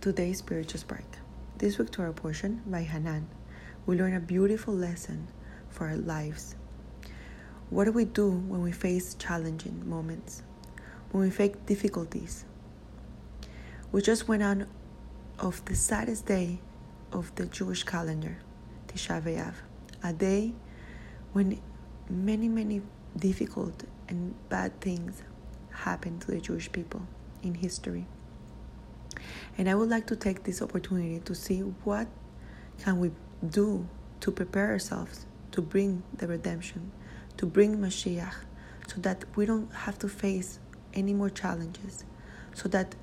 today's spiritual spark. This week, Torah portion Va'etchanan, we learn a beautiful lesson for our lives. What do we do when we face challenging moments? When we face difficulties? We just went on of the saddest day of the Jewish calendar, Tisha B'Av, a day when many, many difficult and bad things happened to the Jewish people in history. And I would like to take this opportunity to see what can we do to prepare ourselves to bring the redemption, to bring Mashiach, so that we don't have to face any more challenges, so that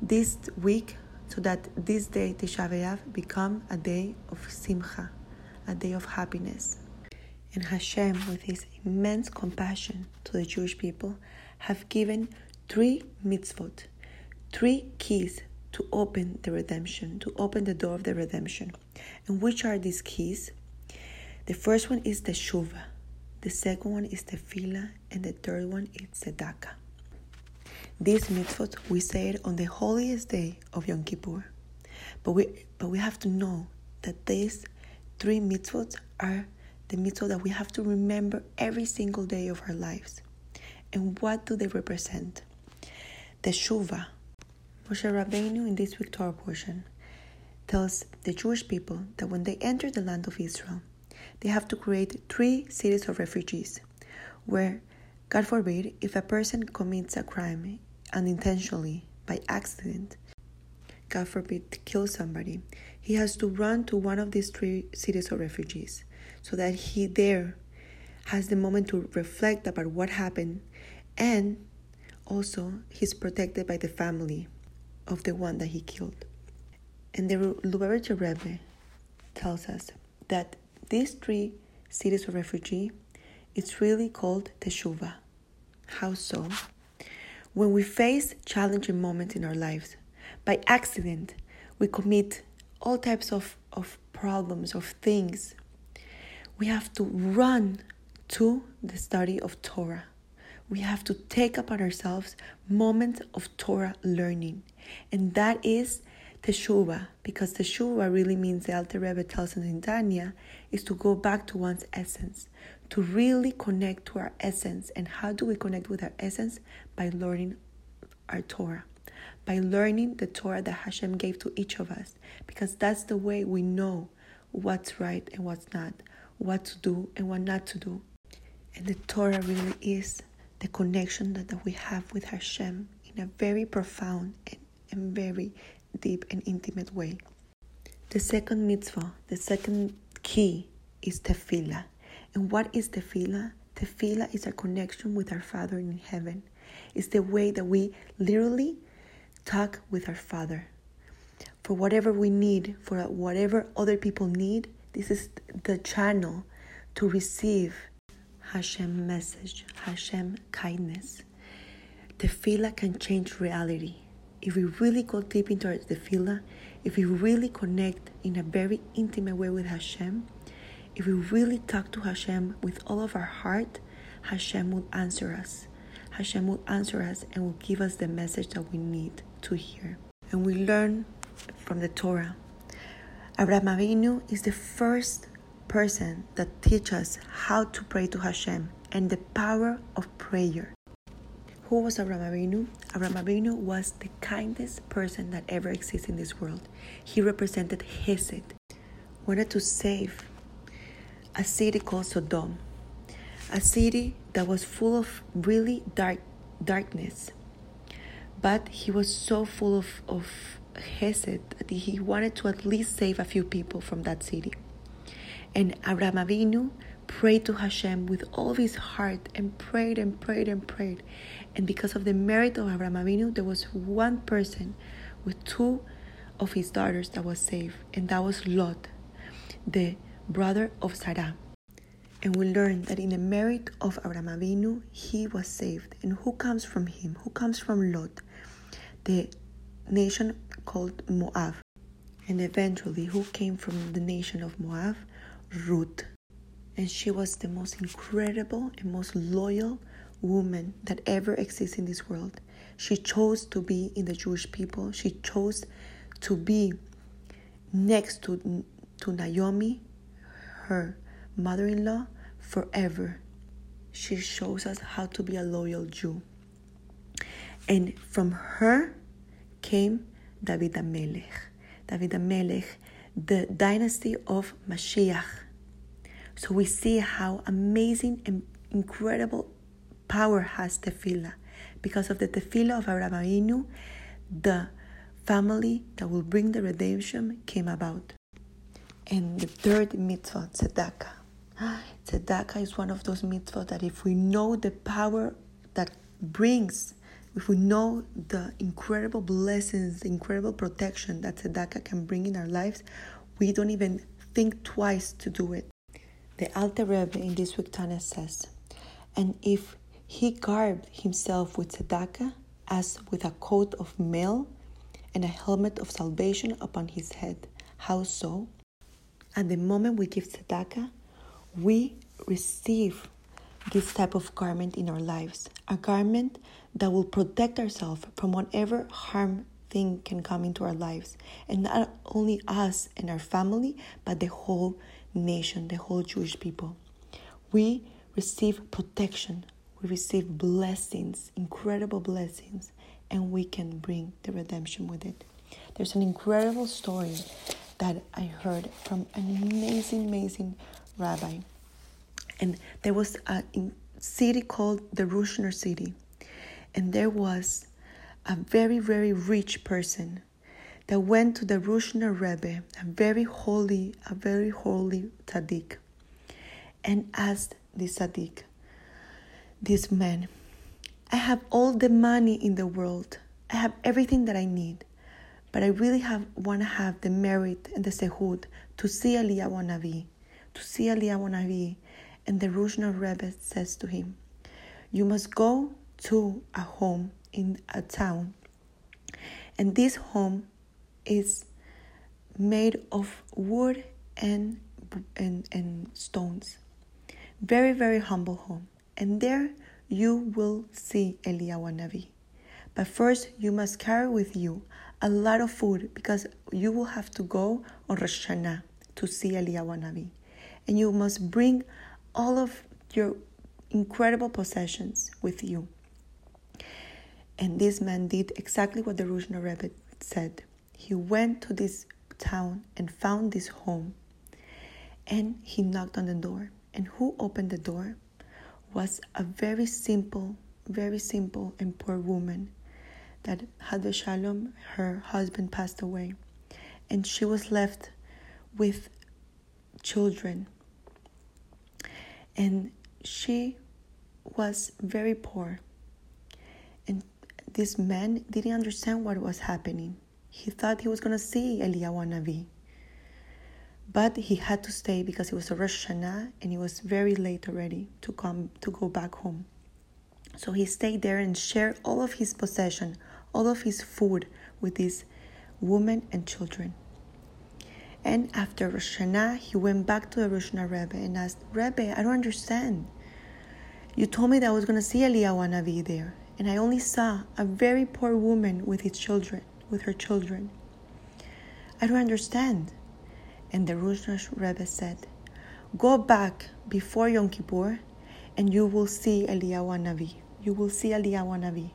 this week, so that this day, Tisha B'Av, become a day of simcha, a day of happiness. And Hashem, with his immense compassion to the Jewish people, have given three mitzvot, three keys to open the redemption, to open the door of the redemption. And which are these keys? The first one is teshuva, the second one is tefillah, and the third one is tzedakah. This mitzvot we say it on the holiest day of Yom Kippur, but we but we have to know that these three mitzvot are the mitzvot that we have to remember every single day of our lives. And what do they represent? The shuva. Moshe Rabbeinu in this week Torah portion tells the Jewish people that when they enter the land of Israel, they have to create three cities of refugees where, God forbid, if a person commits a crime unintentionally by accident, God forbid, kill somebody, he has to run to one of these three cities of refugees so that he there has the moment to reflect about what happened and also he's protected by the family of the one that he killed. And the Lubavitcher Rebbe tells us that these three cities of refugee, it's really called teshuva. How so? When we face challenging moments in our lives, by accident, we commit all types of, of problems, of things. We have to run to the study of Torah. We have to take upon ourselves moments of Torah learning. And that is Teshuvah, because Teshuvah really means the Alter Rebbe tells us in Tanya, is to go back to one's essence, to really connect to our essence. And how do we connect with our essence? By learning our Torah, by learning the Torah that Hashem gave to each of us, because that's the way we know what's right and what's not, what to do and what not to do. And the Torah really is the connection that, that we have with Hashem in a very profound and, and very deep and intimate way. The second mitzvah, the second key is tefillah. And what is tefillah? Tefillah is our connection with our Father in heaven. It's the way that we literally talk with our Father. For whatever we need, for whatever other people need, this is the channel to receive Hashem message, Hashem kindness. Tefillah can change reality if we really go deep into our tefillah, if we really connect in a very intimate way with Hashem, if we really talk to Hashem with all of our heart, Hashem will answer us. Hashem will answer us and will give us the message that we need to hear. And we learn from the Torah. Abraham Avinu is the first person that teaches us how to pray to Hashem and the power of prayer. Who was? Abraham Avinu was the kindest person that ever existed in this world. He represented Hesed, wanted to save a city called Sodom, a city that was full of really dark darkness. But he was so full of, of Hesed that he wanted to at least save a few people from that city. And Abraham Avinu prayed to Hashem with all of his heart and prayed and prayed and prayed. And because of the merit of Abraham Avinu, there was one person with two of his daughters that was saved, and that was Lot, the brother of Sarah. And we learn that in the merit of Abraham Avinu, he was saved. And who comes from him? Who comes from Lot? The nation called Moab. And eventually, who came from the nation of Moab? Ruth. And she was the most incredible and most loyal woman that ever exists in this world. She chose to be in the Jewish people. She chose to be next to, to Naomi, her mother in law, forever. She shows us how to be a loyal Jew. And from her came David HaMelech. David HaMelech, the dynasty of Mashiach. So we see how amazing and incredible power has tefillah. Because of the tefillah of Abraham Avinu, the family that will bring the redemption came about. And the third mitzvah, tzedakah. Tzedakah is one of those mitzvahs that if we know the power that brings, if we know the incredible blessings, the incredible protection that tzedakah can bring in our lives, we don't even think twice to do it. The Alter Rebbe in this week Tanya says, and if he garbed himself with tzedakah, as with a coat of mail and a helmet of salvation upon his head. How so? At the moment we give tzedakah, we receive this type of garment in our lives, a garment that will protect ourselves from whatever harm thing can come into our lives, and not only us and our family, but the whole nation, the whole Jewish people. We receive protection, we receive blessings, incredible blessings, and we can bring the redemption with it. There's an incredible story that I heard from an amazing, amazing rabbi. And there was a city called the Rushner city. And there was a very, very rich person that went to the Rushner Rebbe, a very holy, a very holy tzaddik, and asked the tzaddik, this man, I have all the money in the world. I have everything that I need. But I really have want to have the merit and the zehut to see Eliyahu Navi, to see Eliyahu Navi. And the Rushner Rebbe says to him, You must go to a home in a town. And this home is made of wood and, and, and stones. Very, very humble home. And there you will see Eliyahu Navi. But first, you must carry with you a lot of food because you will have to go on Rosh Hashanah to see Eliyahu Navi. And you must bring all of your incredible possessions with you. And this man did exactly what the Rushna Rebbe said. He went to this town and found this home. And he knocked on the door. And who opened the door? Was a very simple, very simple and poor woman that had a Shalom, her husband passed away. And she was left with children. And she was very poor. And this man didn't understand what was happening. He thought he was going to see Eliyahu Navi. But he had to stay because it was a Rosh Hashanah and it was very late already to come to go back home. So he stayed there and shared all of his possession, all of his food with this woman and children. And after Rosh Hashanah, he went back to the Rosh Hashanah Rebbe and asked, Rebbe, I don't understand. You told me that I was going to see Eliyahu Navi there, and I only saw a very poor woman with his children, with her children. I don't understand. And the Rosh Rebbe said, Go back before Yom Kippur and you will see Eliyahu Navi. You will see Eliyahu Navi.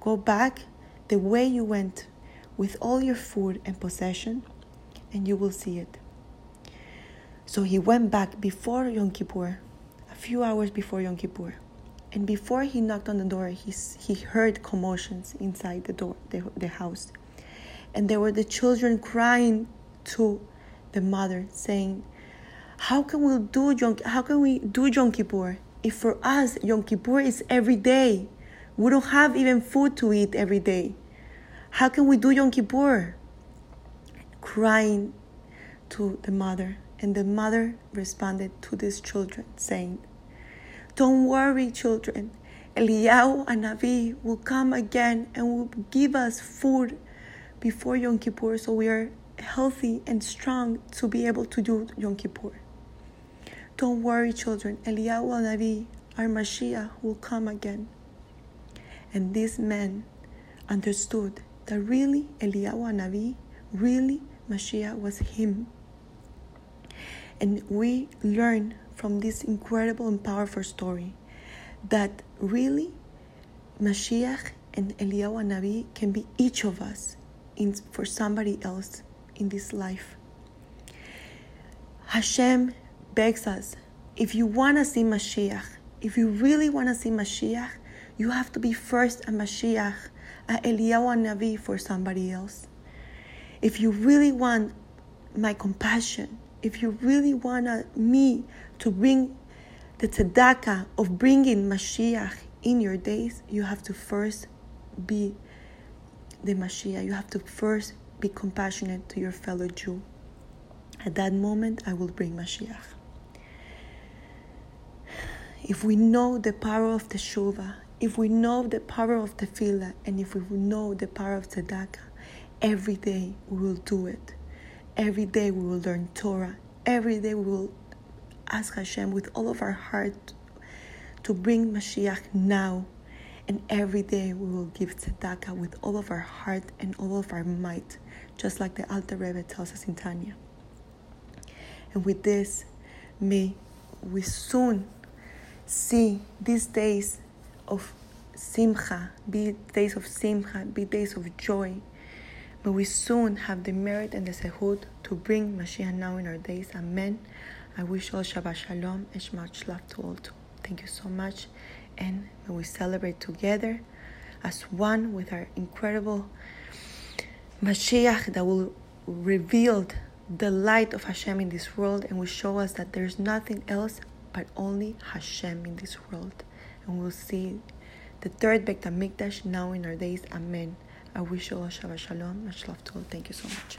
Go back the way you went with all your food and possession and you will see it. So he went back before Yom Kippur, a few hours before Yom Kippur. And before he knocked on the door, he, he heard commotions inside the door, the, the house. And there were the children crying to the mother, saying, How can we do Yom, how can we do Yom Kippur if for us Yom Kippur is every day? We don't have even food to eat every day. How can we do Yom Kippur? Crying to the mother, and the mother responded to these children, saying, Don't worry, children. Eliyahu HaNavi will come again and will give us food before Yom Kippur so we are healthy and strong to be able to do Yom Kippur. Don't worry, children. Eliyahu HaNavi, our Mashiach, will come again. And this man understood that really Eliyahu HaNavi really Mashiach was him. And we learn from this incredible and powerful story that really Mashiach and Eliyahu Nabi can be each of us in, for somebody else in this life. Hashem begs us if you want to see Mashiach, if you really want to see Mashiach, you have to be first a Mashiach, a Eliyahu Navi for somebody else. If you really want my compassion, if you really want me to bring the tzedakah of bringing Mashiach in your days, you have to first be the Mashiach. You have to first be compassionate to your fellow Jew. At that moment, I will bring Mashiach. If we know the power of Teshuvah, if we know the power of the Tefillah, and if we know the power of Tzedakah, every day we will do it. Every day we will learn Torah. Every day we will ask Hashem with all of our heart to bring Mashiach now. And every day we will give tzedakah with all of our heart and all of our might, just like the Alter Rebbe tells us in Tanya. And with this, may we soon see these days of simcha, be days of simcha, be days of joy. May we soon have the merit and the zehut to bring Mashiach now in our days. Amen. I wish all Shabbat Shalom and much love to all too. Thank you so much. And may we celebrate together as one with our incredible Mashiach that will reveal the light of Hashem in this world and will show us that there's nothing else but only Hashem in this world. And we'll see the third Beit HaMikdash now in our days. Amen. I wish you all Shabbat Shalom. Much love to all. Thank you so much.